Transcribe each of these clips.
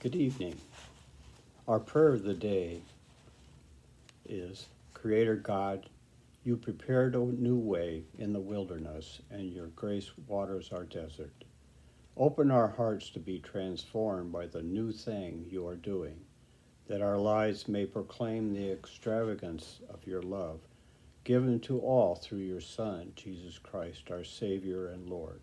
Good evening. Our prayer of the day is Creator God, you prepared a new way in the wilderness, and your grace waters our desert. Open our hearts to be transformed by the new thing you are doing, that our lives may proclaim the extravagance of your love, given to all through your Son, Jesus Christ, our Savior and Lord,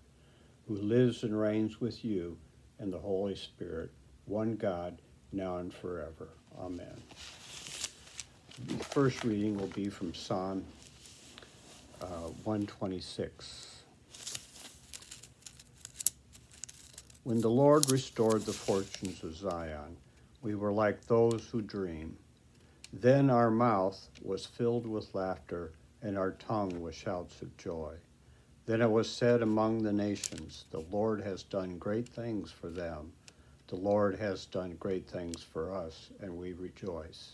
who lives and reigns with you and the Holy Spirit one God, now and forever. Amen. The first reading will be from Psalm uh, 126. When the Lord restored the fortunes of Zion, we were like those who dream. Then our mouth was filled with laughter, and our tongue with shouts of joy. Then it was said among the nations, The Lord has done great things for them. The Lord has done great things for us, and we rejoice.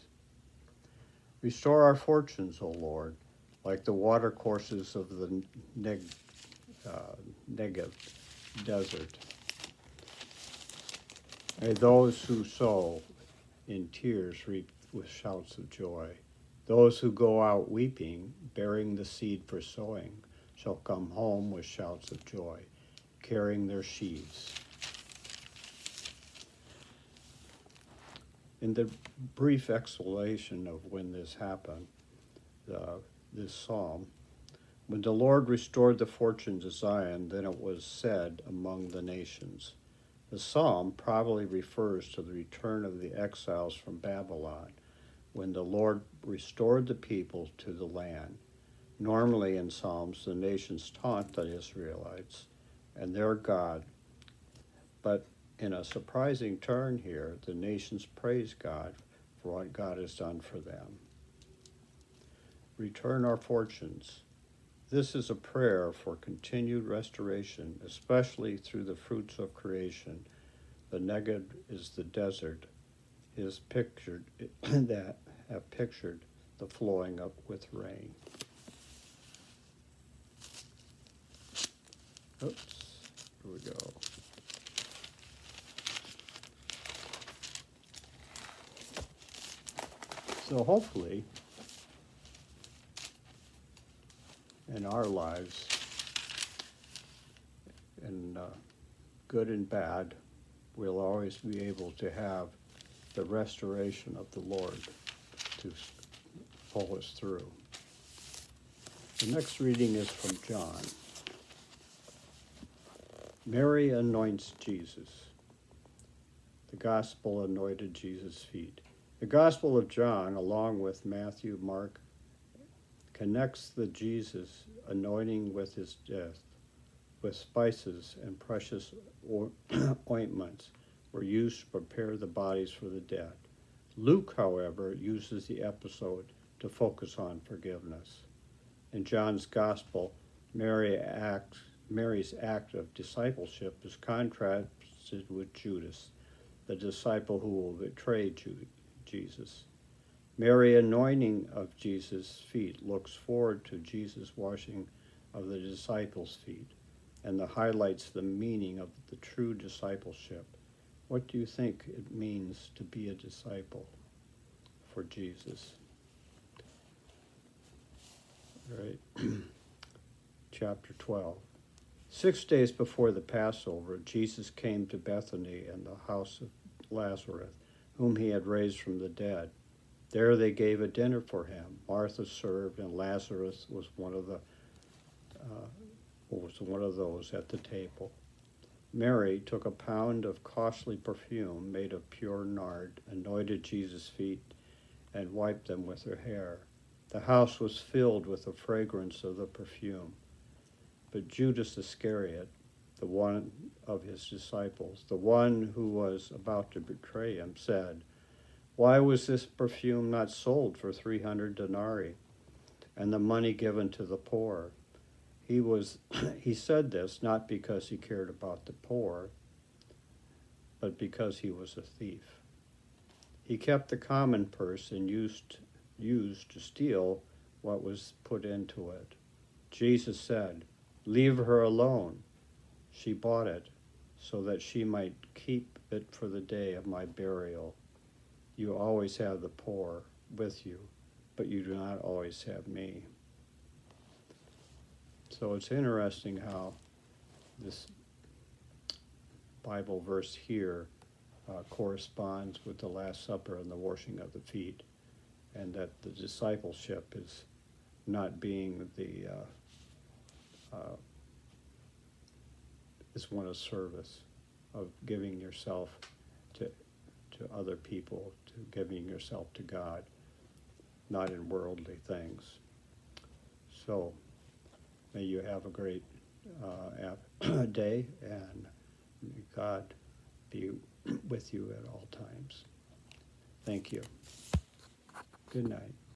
Restore our fortunes, O Lord, like the watercourses of the Neg- uh, Negev desert. May those who sow in tears reap with shouts of joy. Those who go out weeping, bearing the seed for sowing, shall come home with shouts of joy, carrying their sheaves. In the brief explanation of when this happened, uh, this psalm, when the Lord restored the fortunes of Zion, then it was said among the nations. The psalm probably refers to the return of the exiles from Babylon, when the Lord restored the people to the land. Normally in Psalms, the nations taunt the Israelites and their God, but in a surprising turn here, the nations praise God for what God has done for them. Return our fortunes. This is a prayer for continued restoration, especially through the fruits of creation. The Negev is the desert, is pictured that have pictured the flowing up with rain. Oops, here we go. So hopefully, in our lives, in uh, good and bad, we'll always be able to have the restoration of the Lord to pull us through. The next reading is from John. Mary anoints Jesus. The gospel anointed Jesus' feet. The Gospel of John, along with Matthew, Mark, connects the Jesus anointing with his death with spices and precious ointments were used to prepare the bodies for the dead. Luke, however, uses the episode to focus on forgiveness. In John's Gospel, Mary acts, Mary's act of discipleship is contrasted with Judas, the disciple who will betray Judas. Jesus. Mary anointing of Jesus' feet looks forward to Jesus' washing of the disciples' feet and the highlights the meaning of the true discipleship. What do you think it means to be a disciple for Jesus? All right. Chapter 12. Six days before the Passover, Jesus came to Bethany and the house of Lazarus whom he had raised from the dead. There they gave a dinner for him. Martha served, and Lazarus was one of the uh, was one of those at the table. Mary took a pound of costly perfume made of pure nard, anointed Jesus' feet, and wiped them with her hair. The house was filled with the fragrance of the perfume. But Judas Iscariot, the one of his disciples, the one who was about to betray him, said, Why was this perfume not sold for 300 denarii and the money given to the poor? He was he said this not because he cared about the poor, but because he was a thief. He kept the common purse and used used to steal what was put into it. Jesus said, Leave her alone. She bought it so that she might keep it for the day of my burial. You always have the poor with you, but you do not always have me. So it's interesting how this Bible verse here uh, corresponds with the Last Supper and the washing of the feet, and that the discipleship is not being the uh, uh, is one of service, of giving yourself to to other people, to giving yourself to God, not in worldly things. So, may you have a great uh, day, and may God be with you at all times. Thank you. Good night.